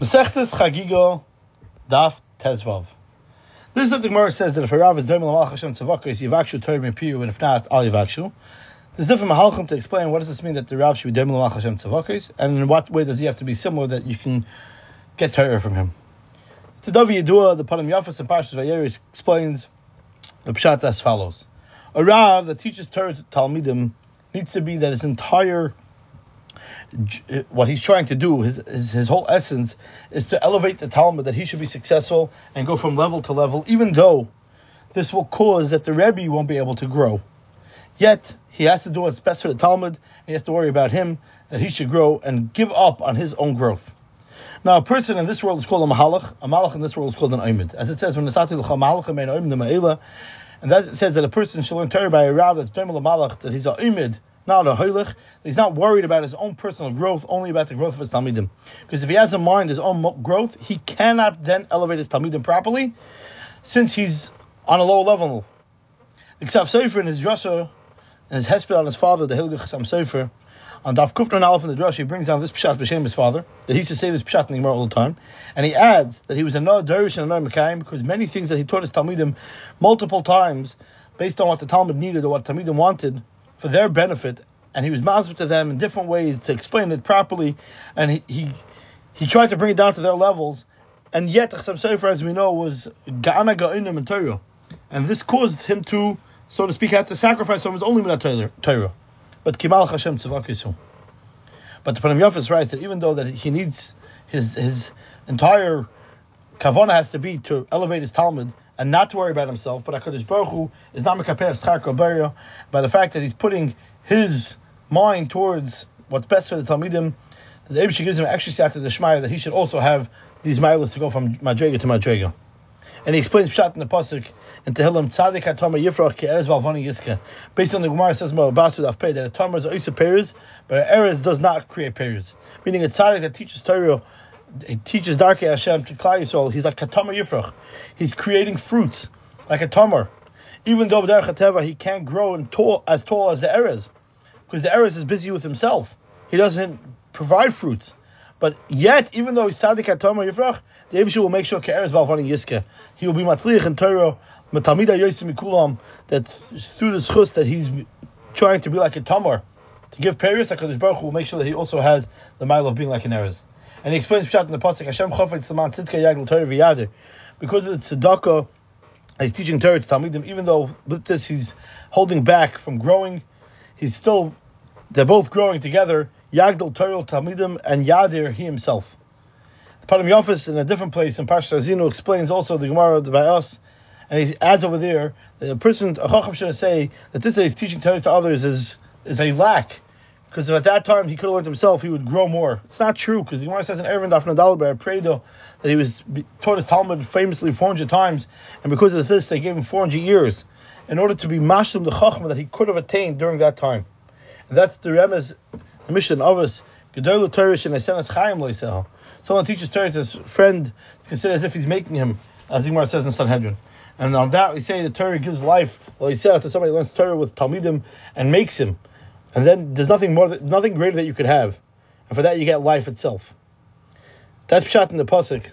Mesechtes Chagigo Daf Tezvav. This is what the Gemara says that if a Rav is doing Malach Hashem Tzavakis, Yivakshu Torah Piyu, and if not, Al Yivakshu. There's different Mahalchim to explain what does this mean that the Rav should be doing Malach Hashem Tzavakis, and in what way does he have to be similar that you can get Torah from him. To Davi Yedua, the Panim Yafas and Parshas Vayeri explains the Pshat as follows. A Rav that teaches Torah to Talmidim needs to be that his entire Eh, what he's trying to do, his, his, his whole essence, is to elevate the Talmud, that he should be successful and go from level to level, even though this will cause that the Rebbe won't be able to grow. Yet, he has to do what's best for the Talmud, and he has to worry about him, that he should grow and give up on his own growth. Now, a person in this world is called a mahalach. A malach in this world is called an oimid. As it says, when the sati malach and that says that a person should learn Torah by a rav that's doimel malach, that he's a oimid, not a. He's not worried about his own personal growth, only about the growth of his talmidim. Because if he has in mind his own growth, he cannot then elevate his talmidim properly, since he's on a lower level. The Ksav Sofer in his drasha, and his hesped on his father, the Hilgach Chassam Sofer, on Daf Kufran Aleph in the Drush, he brings down this Pshat B'Shem his father, that he used to say this Pshat in the Gemara all the time, and he adds that he was a Noah Derish and a Noah Mekayim, because many things that he taught his Talmidim multiple times, based on what the Talmud needed or what Talmidim wanted, for their benefit, and he was massive to them in different ways to explain it properly, and he he, he tried to bring it down to their levels, and yet Chasam Sofer, as we know, was Ga'ana Ga'inim and Torah, and this caused him to, so to speak, have to sacrifice some of his only Midat Torah, but Kimal Hashem Tzavakisu. But the Panim Yafis writes that even though that he needs his his entire kavana has to be to elevate his Talmud, and not to worry about himself. But Hakadosh Baruch Hu is not mekapeh schar by the fact that he's putting his mind towards what's best for the talmidim. The Eibush gives him actually after the Shmaya that he should also have these miles to go from Madrega to Madrega. And he explains Pshat in the Pasuk in Tehillim, Tzadik HaTomer Yifrach Ke'erez Valvani Yiska. Based on the Gemara says more Basu Daf Pei, that a Tomer is a Isa Perez, but Erez does not create Perez. Meaning a Tzadik that teaches Torah he teaches Darkei Hashem to Klal Yisrael. He's like a Tamar Yifrach. He's creating fruits like a Tamar. Even though Derech Teva he can't grow and tall, as tall as the Erez, because the Erez is busy with himself. He doesn't provide fruits. But yet, even though he's Sadik Tamar Yifrach, the Abishu will make sure Ke'erez Balvani Yiske. He will be Matliach in Torah, Matamida Yosim Mikulam, that through this schus that he's trying to be like a Tamar, to give Paris, HaKadosh Baruch Hu will make sure that he also has the mile of being like an Erez. And he explains Pshat in the Pasuk, Hashem Chofet Saman Tzidka Yagl Torah V'yader. Because of the tzedakah, he's teaching Torah to Talmidim, even though with this he's holding back from growing, he's still, they're both growing together, Yagdal Torah Talmidim and Yadir, he himself. The Panim Yofis in a different place in Parshat Azinu explains also the Gemara by us, and he adds over there that a person, a Chacham should say that this that he's teaching Torah to others is, is a lack because at that time he could have learned himself, he would grow more. It's not true because the Gemara says in Eruvin Daf Nadal Predo that he was taught his Talmud famously 400 times, and because of this, they gave him 400 years in order to be mashlim the chachma that he could have attained during that time. And that's the Remez, the mission of us. Gedol Torah and Esenes Chaim Loisel. Someone teaches Torah to his friend, it's considered as if he's making him, as the Gemara says in Sanhedrin. And on that, we say the Torah gives life, said to somebody who learns Torah with Talmidim and makes him. And then there's nothing more, that, nothing greater that you could have. And for that, you get life itself. That's shot in the pasuk.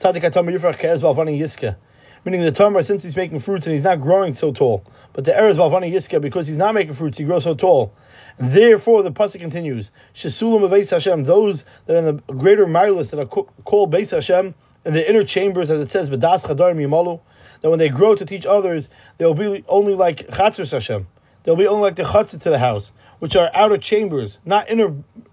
Tzadik atam yifrach ke'ez balvani yiska. Meaning the Tamar, since he's making fruits and he's not growing so tall. But the Erez balvani yiska, because he's not making fruits, he grows so tall. And therefore, the pasuk continues: Shesulam of Hashem, those that are in the greater milas that are called Beis Hashem, in the inner chambers, as it says, B'das chadarim yimalu, that when they grow to teach others, they'll be only like Chatzers Hashem. They'll be only like the chatzah to the house which are outer chambers, not inner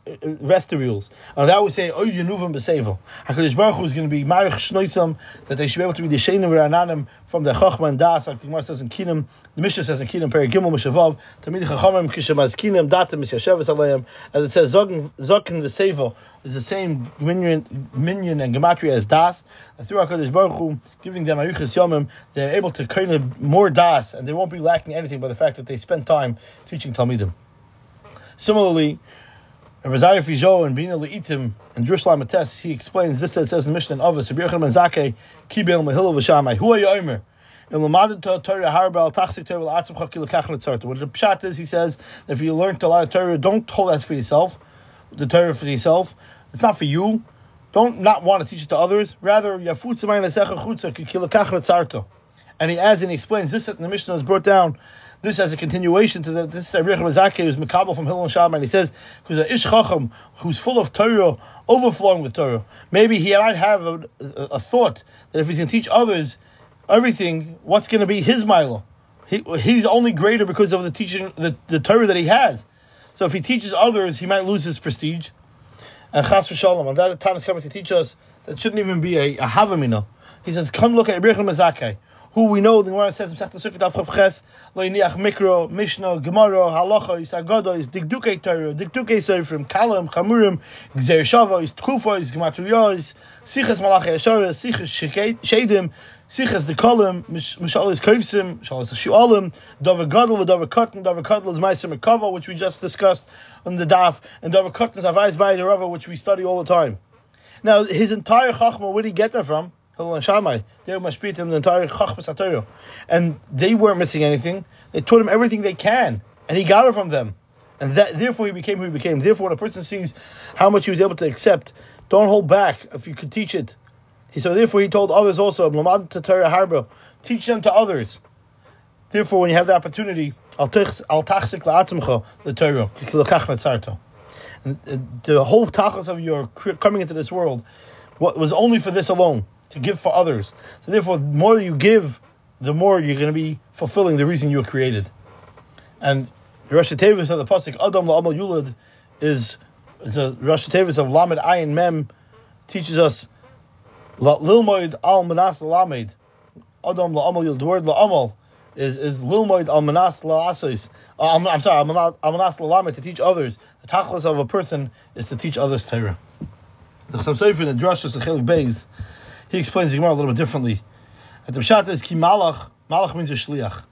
uh, vestibules. And that would say, "Oh, Yenuvim b'sevel." Hakadosh Baruch Hu is going to be marich shnoisam that they should be able to be the shenim from the chachma and das, like the Gemara says in Kinam. The Mishnah says in Kinam, Peri Gimel Mishavav, Tamid Chachamim Kishamaz Kinam Datim Misyasheves Alayim, as it says, Zokin v'sevel is the same minion, minion and gematria as das. And through Hakadosh Baruch Hu giving them arichas yomim, they're able to kind of more das, and they won't be lacking anything by the fact that they spend time teaching talmidim. Similarly, Razaya Fijo and Bina Leitim and Jerusalem Ates, he explains this it says in the Mishnah of us, Rabbi Yochanan Zake, Kibel Mehil V'Shamai, Hu Yomer. In Lamadin Torah Harbel Tachsik Torah L'Atzim Chakil Kachel Tzarta. What the pshat is, he says, if you learn a lot of Torah, don't hold that for yourself, the Torah for yourself. It's not for you. don't not want to teach it to others. Rather, and he adds and he explains this that the Mishnah is brought down. This as a continuation to the, this is Rebbe Mazaki who's Makabal from Hillel Shammai, and he says, who's a Ish Chacham, who's full of Torah, overflowing with Torah. Maybe he might have a, a, a thought that if he's going to teach others everything, what's going to be his Milo? He, he's only greater because of the teaching, the, the Torah that he has. So if he teaches others, he might lose his prestige. And Chas v'shalom, and that time is coming to teach us that shouldn't even be a, a havamina. He says, come look at Ibrahim Mazakeh, who we know, the Gemara says, Mesech Sukkot Daf Ches, Lo Yiniach Mikro, Mishnah, Gemara, Halacha, Isagodo, Digduke Torah, Digduke Seifrim, Kalam, Chamurim, Gzer Shava, Tkufa, Gematriyos, Sichas Malachei Ashara, Sichas Shedim, Sichas the Kolim, Mishalis Kovsim, Mishalis Shualim, Dover Gadol, Dover Katan, Dover Kadol is Meiser Mekava, which we just discussed on the Daf, and Dover Katan is by the Rava, which we study all the time. Now, his entire Chachma, where did he get that from? And. They weren't missing anything. They taught him everything they can. And he got it from them. And that, therefore he became who he became. Therefore, when a person sees how much he was able to accept, don't hold back if you could teach it. He so therefore he told others also, Harba, teach them to others. Therefore, when you have the opportunity, the Torah, uh, the whole tachas of your coming into this world was only for this alone, to give for others. So therefore, the more you give, the more you're going to be fulfilling the reason you were created. And the Rosh Tevis of the pasuk Adam la'amal yulad is is a Rosh Tevis of Lamed Ayin Mem teaches us Lilmoid al Manas Lamed. Adam La'amal, the word La'amal is, is Lilmoid al Manas La'asos. Uh, I'm, I'm sorry, al Manas La'amed, to teach others. The tachlis of a person is to teach others Torah. The Chassam Sofer in the Drush of Chelik Beis, he explains the Gemara a little bit differently. At the Pshat is Ki Malach, Malach means a Shliach.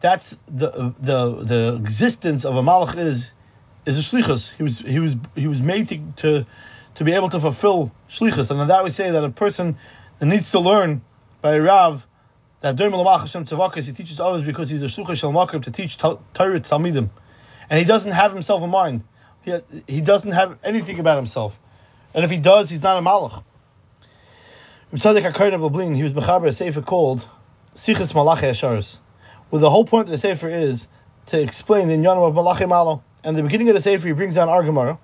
That's the, the, the existence of a Malach is, is a Shlichus. He was, he was, he was made to, to to be able to fulfill shlichus. And that we say that a person that needs to learn by a Rav that during Malach Hashem Tzavakas, he teaches others because he's a shluchah shel to teach Torah Talmidim. And he doesn't have himself in mind. He, he doesn't have anything about himself. And if he does, he's not a malach. Tzaddik HaKayin of Lublin, he was Mechaber a sefer called Sichas Malachi Asharis. Where the whole point of the sefer is to explain the Inyanim of Malachi Malo. And the beginning of the sefer, he brings down Argamara.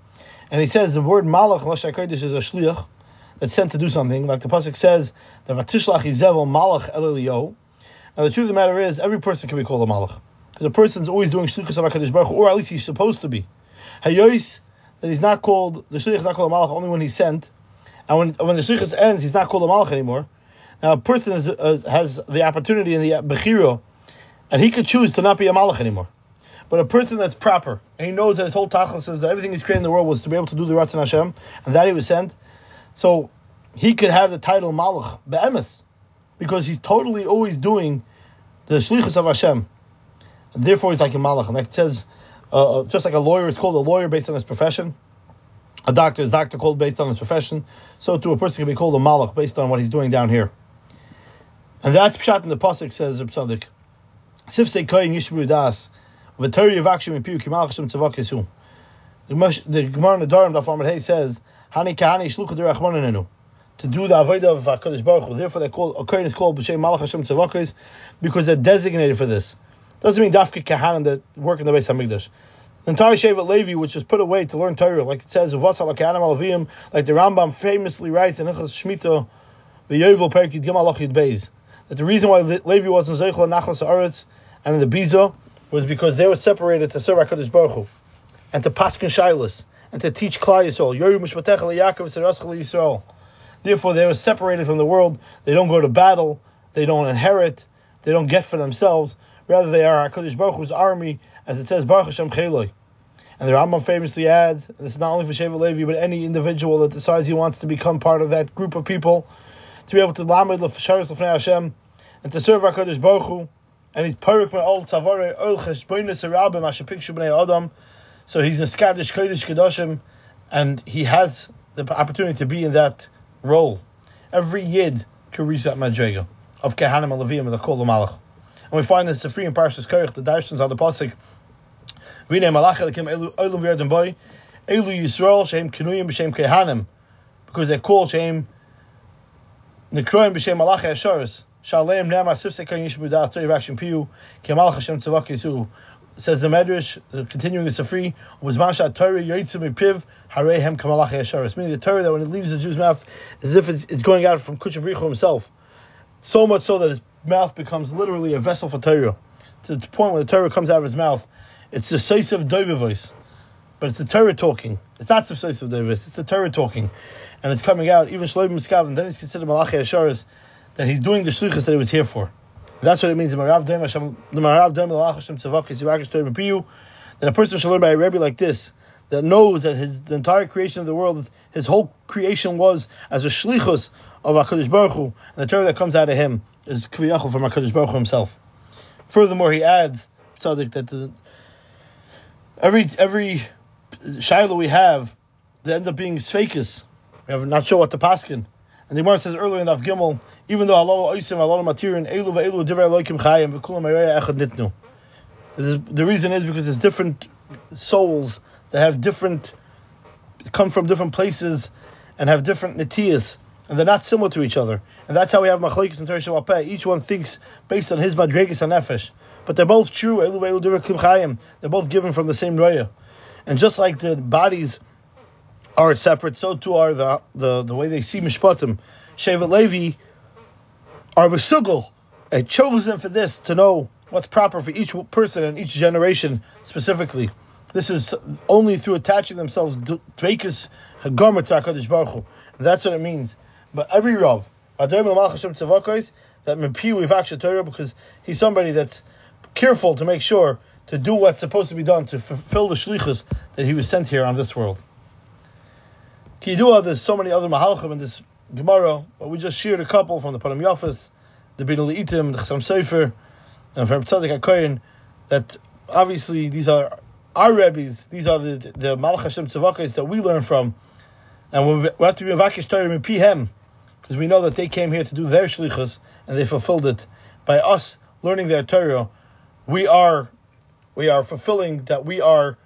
And he says the word malach kodesh is a shliach that's sent to do something. Like the pasuk says, the vatishlach izevel malach elilio. Now the truth of the matter is, every person can be called a malach because a person's always doing shlichus of Hakadosh Baruch or at least he's supposed to be. Hayois that he's not called the shliach is not called a malach only when he's sent, and when when the shlichus ends, he's not called a malach anymore. Now a person is, uh, has the opportunity in the bechiro, and he could choose to not be a malach anymore. But a person that's proper, and he knows that his whole tachlis says that everything he's created in the world was to be able to do the Ratzon Hashem, and that he was sent. So he could have the title Malach Be'emes, because he's totally always doing the Shlichus of Hashem. And therefore he's like a Malach. And it says, uh, uh, just like a lawyer is called a lawyer based on his profession, a doctor is doctor called based on his profession, so too a person can be called a Malach based on what he's doing down here. And that's Pshat in the Pasuk says, Psadik. Sifsei Koyin Yishbu Das. The Torah Yavakshim Piu Kimal Hashem Tzavak Yesu. The Gemara in the Dharam Daf Amar Hay says, Hani Kahani Shlucha Derachmanenu. To do the avodah of Hakadosh Baruch Hu. Therefore, they call a kohen is called b'shem Malach Hashem Tzavakis because they're designated for this. Doesn't mean Dafka Kahanim that work in the Beis Hamikdash. The entire Shevet Levi, which is put away to learn Torah, like it says, like the Rambam famously writes in Ichas Shmita, the Yovel Gimel Yid Beis, that the reason why Levi wasn't Zeichel Nachlas Aretz and the Bizo was because they were separated to serve HaKadosh Baruch Hu, and to paskin shilas, and to teach Klal Yisrael. Yoru Mishpatech Yaakov Yisrael. Therefore, they were separated from the world. They don't go to battle. They don't inherit. They don't get for themselves. Rather, they are HaKadosh Baruch Hu's army, as it says, Baruch Hashem Cheloi. And the Rambam famously adds, and this is not only for Sheva Levi, but any individual that decides he wants to become part of that group of people, to be able to lamed l'fasharis l'fnei Hashem, and to serve HaKadosh Baruch Hu, and he's Perik Me'ol Tavare Ol Cheshboinus Arabim Asher Pikshu B'nei Adam. So he's a Skadish Kodesh Kedoshim, and he has the opportunity to be in that role. Every Yid can reach that of Kehanim Alavim and the Kol Malach. And we find this a free in Parshas Korach, the Darshans on the Pasik. Vine Malach Elikim Elu V'Yadim Boy, Elu Yisrael Shem Kenuyim B'Shem Kehanim. because they're called Shem Nekroim b'Shem Malach Hasharis. Shalem Nema Sifse Kan Yishbu Das Torah Action Piu Kemal Hashem Tzavak Yisu. Says the Medrash, continuing the Safri, was Masha Torah Yoitzim Piv Harehem Kamalach Hasharis. Meaning the Torah that when it leaves the Jew's mouth, as if it's, it's going out from Kuchabrichu himself. So much so that his mouth becomes literally a vessel for Torah. To the point where the Torah comes out of his mouth, it's the decisive Doiva voice. But it's the Torah talking. It's not the decisive Doiva voice, it's the Torah talking. And it's coming out, even Shloim Miskav, and then he's considered Malachi Hasharis that he's doing the shlichus that he was here for. That's what it means. That a person should learn by a Rebbe like this, that knows that his the entire creation of the world, his whole creation was as a shlichus of Hakadosh Baruch Hu, and the Torah that comes out of him is kviyachol from Hakadosh Baruch Hu himself. Furthermore, he adds tzaddik that the, every every shiloh we have, they end up being sfekas. We have not sure what the paskin. And the Gemara says earlier in Av Gimel, even though Allah Oisim, Allah Matirin, Elu Ve'elu Divrei Elohim Chayim, V'kulam Ereya Echad Nitnu. The reason is because there's different souls that have different, come from different places and have different nitiyas, and they're not similar to each other. And that's how we have machlekes and Torah Shabbat. Each one thinks based on his madregas and nefesh. But they're both true. They're both given from the same roya. And just like the bodies are separate, so too are the the, the way they see mishpatim. Shevet Levi are besugel and chosen for this to know what's proper for each person and each generation specifically. This is only through attaching themselves to Hagomer to HaKadosh Baruch Hu. That's what it means. But every Rav, that We've actually Torah because he's somebody that's careful to make sure to do what's supposed to be done to fulfill the shlichus that he was sent here on this world. Kidua, there's so many other mahalchim in this Gemara, but we just shared a couple from the Panim Yafas, the Bin Itim, the Chassam Sofer, and from Tzadik HaKoyin, that obviously these are our Rebbe's, these are the, the Malach Hashem Tzavakis that we learn from, and we have to be Vakish Torah Pihem, because we know that they came here to do their shlichus, and they fulfilled it. By us learning their Torah, we are we are fulfilling that we are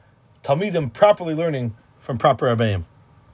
Talmidim properly learning from proper Rebbeim.